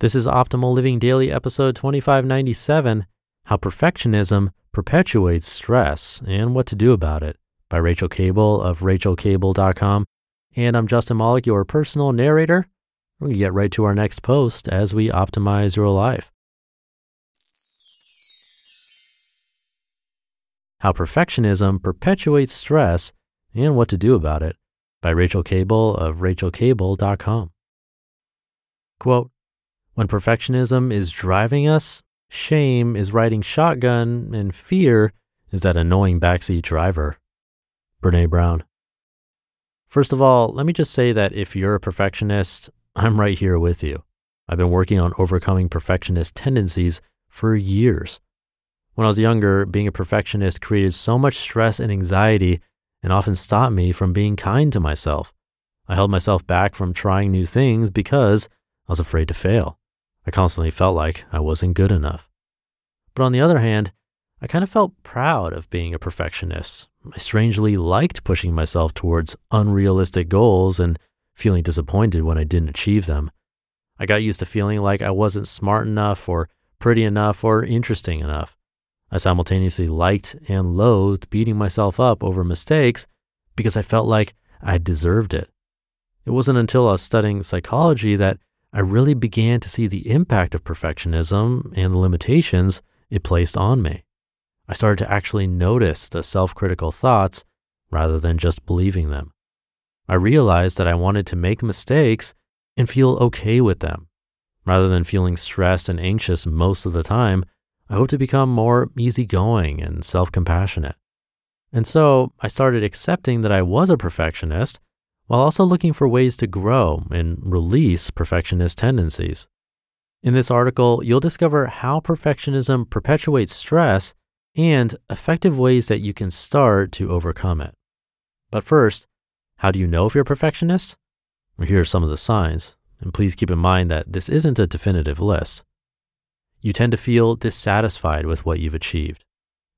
This is Optimal Living Daily, episode 2597 How Perfectionism Perpetuates Stress and What to Do About It by Rachel Kable of rachelkable.com. And I'm Justin Malik, your personal narrator. We're going to get right to our next post as we optimize your life. How Perfectionism Perpetuates Stress and What to Do About It by Rachel Kable of rachelkable.com. Quote, when perfectionism is driving us, shame is riding shotgun, and fear is that annoying backseat driver. Brene Brown. First of all, let me just say that if you're a perfectionist, I'm right here with you. I've been working on overcoming perfectionist tendencies for years. When I was younger, being a perfectionist created so much stress and anxiety and often stopped me from being kind to myself. I held myself back from trying new things because I was afraid to fail. I constantly felt like I wasn't good enough. But on the other hand, I kind of felt proud of being a perfectionist. I strangely liked pushing myself towards unrealistic goals and feeling disappointed when I didn't achieve them. I got used to feeling like I wasn't smart enough or pretty enough or interesting enough. I simultaneously liked and loathed beating myself up over mistakes because I felt like I deserved it. It wasn't until I was studying psychology that I really began to see the impact of perfectionism and the limitations it placed on me. I started to actually notice the self critical thoughts rather than just believing them. I realized that I wanted to make mistakes and feel okay with them. Rather than feeling stressed and anxious most of the time, I hope to become more easygoing and self compassionate. And so I started accepting that I was a perfectionist while also looking for ways to grow and release perfectionist tendencies. In this article, you'll discover how perfectionism perpetuates stress and effective ways that you can start to overcome it. But first, how do you know if you're a perfectionist? Well, here are some of the signs, and please keep in mind that this isn't a definitive list. You tend to feel dissatisfied with what you've achieved.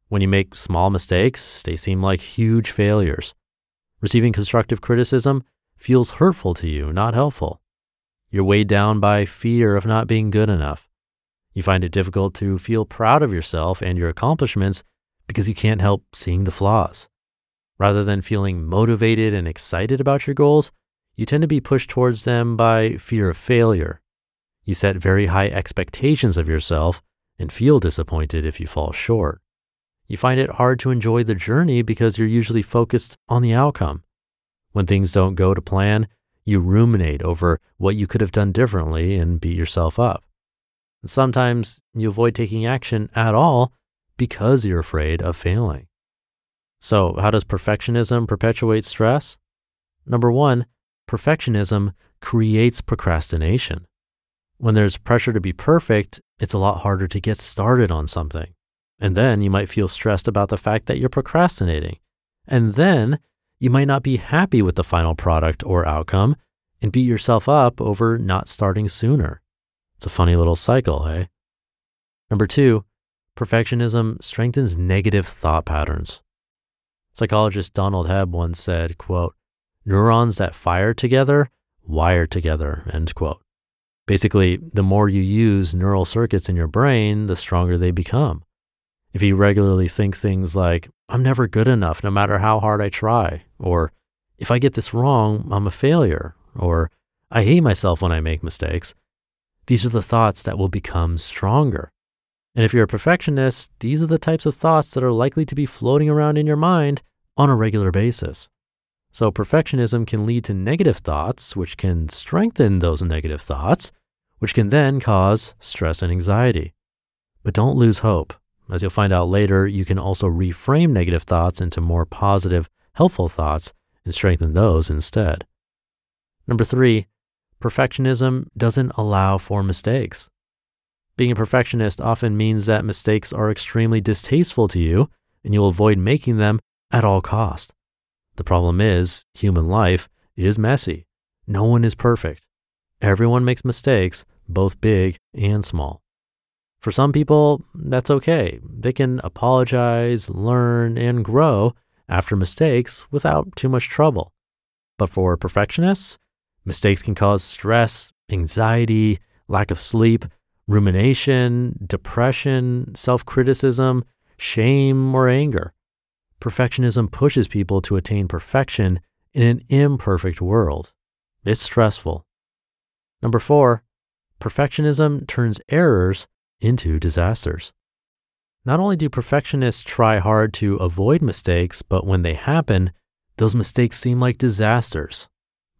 When you make small mistakes, they seem like huge failures. Receiving constructive criticism feels hurtful to you, not helpful. You're weighed down by fear of not being good enough. You find it difficult to feel proud of yourself and your accomplishments because you can't help seeing the flaws. Rather than feeling motivated and excited about your goals, you tend to be pushed towards them by fear of failure. You set very high expectations of yourself and feel disappointed if you fall short. You find it hard to enjoy the journey because you're usually focused on the outcome. When things don't go to plan, you ruminate over what you could have done differently and beat yourself up. And sometimes you avoid taking action at all because you're afraid of failing. So, how does perfectionism perpetuate stress? Number one, perfectionism creates procrastination. When there's pressure to be perfect, it's a lot harder to get started on something. And then you might feel stressed about the fact that you're procrastinating. And then you might not be happy with the final product or outcome and beat yourself up over not starting sooner. It's a funny little cycle, hey? Number two, perfectionism strengthens negative thought patterns. Psychologist Donald Hebb once said, quote, neurons that fire together wire together, end quote. Basically, the more you use neural circuits in your brain, the stronger they become. If you regularly think things like, I'm never good enough no matter how hard I try, or if I get this wrong, I'm a failure, or I hate myself when I make mistakes, these are the thoughts that will become stronger. And if you're a perfectionist, these are the types of thoughts that are likely to be floating around in your mind on a regular basis. So, perfectionism can lead to negative thoughts, which can strengthen those negative thoughts, which can then cause stress and anxiety. But don't lose hope. As you'll find out later, you can also reframe negative thoughts into more positive, helpful thoughts and strengthen those instead. Number three, perfectionism doesn't allow for mistakes. Being a perfectionist often means that mistakes are extremely distasteful to you and you'll avoid making them at all cost. The problem is, human life is messy. No one is perfect. Everyone makes mistakes, both big and small. For some people, that's okay. They can apologize, learn, and grow after mistakes without too much trouble. But for perfectionists, mistakes can cause stress, anxiety, lack of sleep, rumination, depression, self criticism, shame, or anger. Perfectionism pushes people to attain perfection in an imperfect world. It's stressful. Number four, perfectionism turns errors into disasters. Not only do perfectionists try hard to avoid mistakes, but when they happen, those mistakes seem like disasters.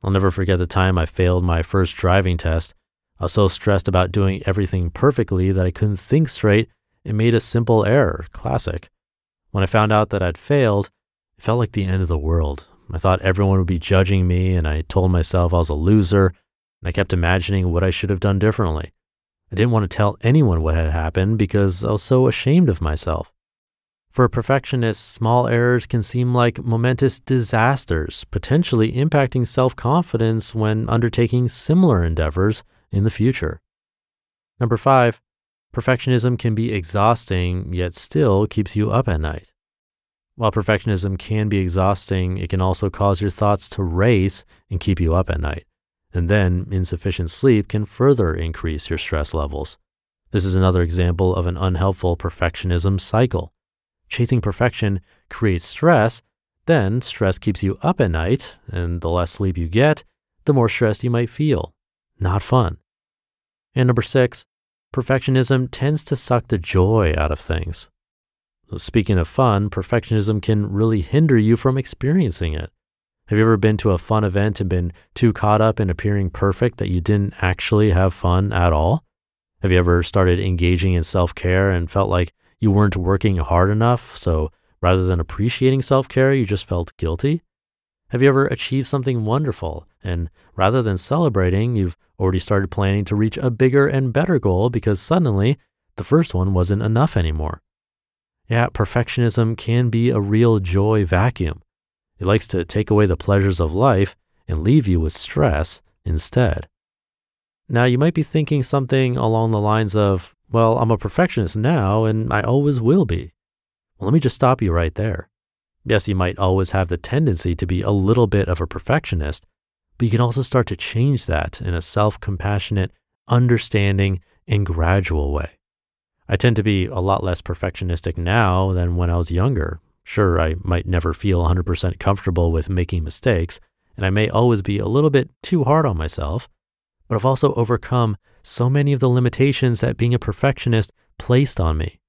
I'll never forget the time I failed my first driving test. I was so stressed about doing everything perfectly that I couldn't think straight and made a simple error, classic. When I found out that I'd failed, it felt like the end of the world. I thought everyone would be judging me, and I told myself I was a loser, and I kept imagining what I should have done differently. I didn't want to tell anyone what had happened because I was so ashamed of myself. For a perfectionist, small errors can seem like momentous disasters, potentially impacting self confidence when undertaking similar endeavors in the future. Number five, perfectionism can be exhausting, yet still keeps you up at night. While perfectionism can be exhausting, it can also cause your thoughts to race and keep you up at night. And then insufficient sleep can further increase your stress levels. This is another example of an unhelpful perfectionism cycle. Chasing perfection creates stress, then stress keeps you up at night, and the less sleep you get, the more stressed you might feel. Not fun. And number six, perfectionism tends to suck the joy out of things. Speaking of fun, perfectionism can really hinder you from experiencing it. Have you ever been to a fun event and been too caught up in appearing perfect that you didn't actually have fun at all? Have you ever started engaging in self care and felt like you weren't working hard enough, so rather than appreciating self care, you just felt guilty? Have you ever achieved something wonderful and rather than celebrating, you've already started planning to reach a bigger and better goal because suddenly the first one wasn't enough anymore? Yeah, perfectionism can be a real joy vacuum. It likes to take away the pleasures of life and leave you with stress instead. Now, you might be thinking something along the lines of, well, I'm a perfectionist now and I always will be. Well, let me just stop you right there. Yes, you might always have the tendency to be a little bit of a perfectionist, but you can also start to change that in a self compassionate, understanding, and gradual way. I tend to be a lot less perfectionistic now than when I was younger. Sure, I might never feel 100% comfortable with making mistakes, and I may always be a little bit too hard on myself, but I've also overcome so many of the limitations that being a perfectionist placed on me.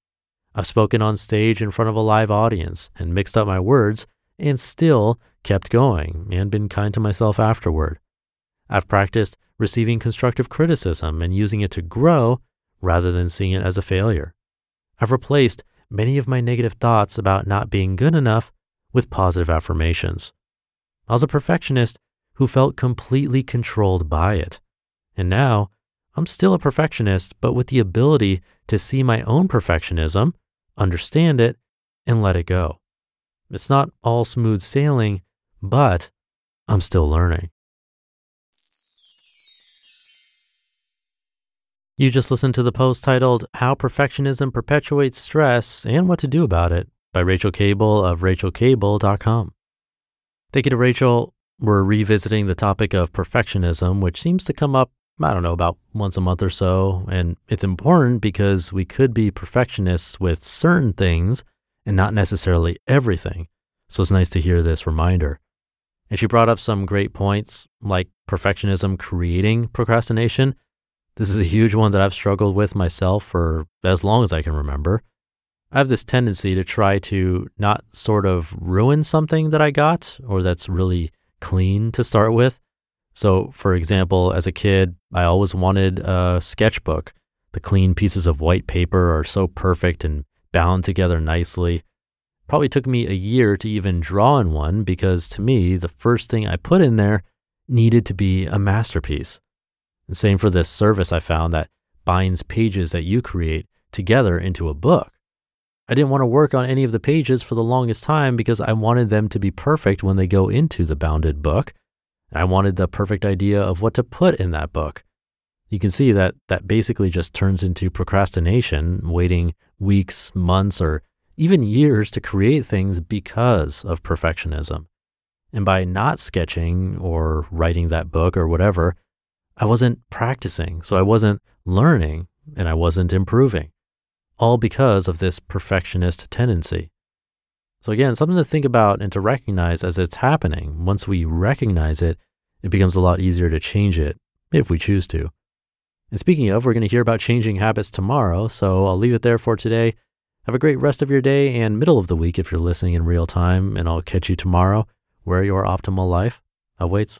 I've spoken on stage in front of a live audience and mixed up my words and still kept going and been kind to myself afterward. I've practiced receiving constructive criticism and using it to grow rather than seeing it as a failure. I've replaced many of my negative thoughts about not being good enough with positive affirmations. I was a perfectionist who felt completely controlled by it. And now I'm still a perfectionist, but with the ability to see my own perfectionism, understand it, and let it go. It's not all smooth sailing, but I'm still learning. You just listened to the post titled How Perfectionism Perpetuates Stress and What to Do About It by Rachel Kable of rachelkable.com. Thank you to Rachel. We're revisiting the topic of perfectionism, which seems to come up I don't know, about once a month or so. And it's important because we could be perfectionists with certain things and not necessarily everything. So it's nice to hear this reminder. And she brought up some great points like perfectionism creating procrastination. This is a huge one that I've struggled with myself for as long as I can remember. I have this tendency to try to not sort of ruin something that I got or that's really clean to start with. So, for example, as a kid, I always wanted a sketchbook. The clean pieces of white paper are so perfect and bound together nicely. Probably took me a year to even draw in one because to me, the first thing I put in there needed to be a masterpiece. And same for this service I found that binds pages that you create together into a book. I didn't want to work on any of the pages for the longest time because I wanted them to be perfect when they go into the bounded book. And I wanted the perfect idea of what to put in that book. You can see that that basically just turns into procrastination, waiting weeks, months, or even years to create things because of perfectionism. And by not sketching or writing that book or whatever, I wasn't practicing, so I wasn't learning and I wasn't improving, all because of this perfectionist tendency. So, again, something to think about and to recognize as it's happening. Once we recognize it, it becomes a lot easier to change it if we choose to. And speaking of, we're going to hear about changing habits tomorrow, so I'll leave it there for today. Have a great rest of your day and middle of the week if you're listening in real time, and I'll catch you tomorrow where your optimal life awaits.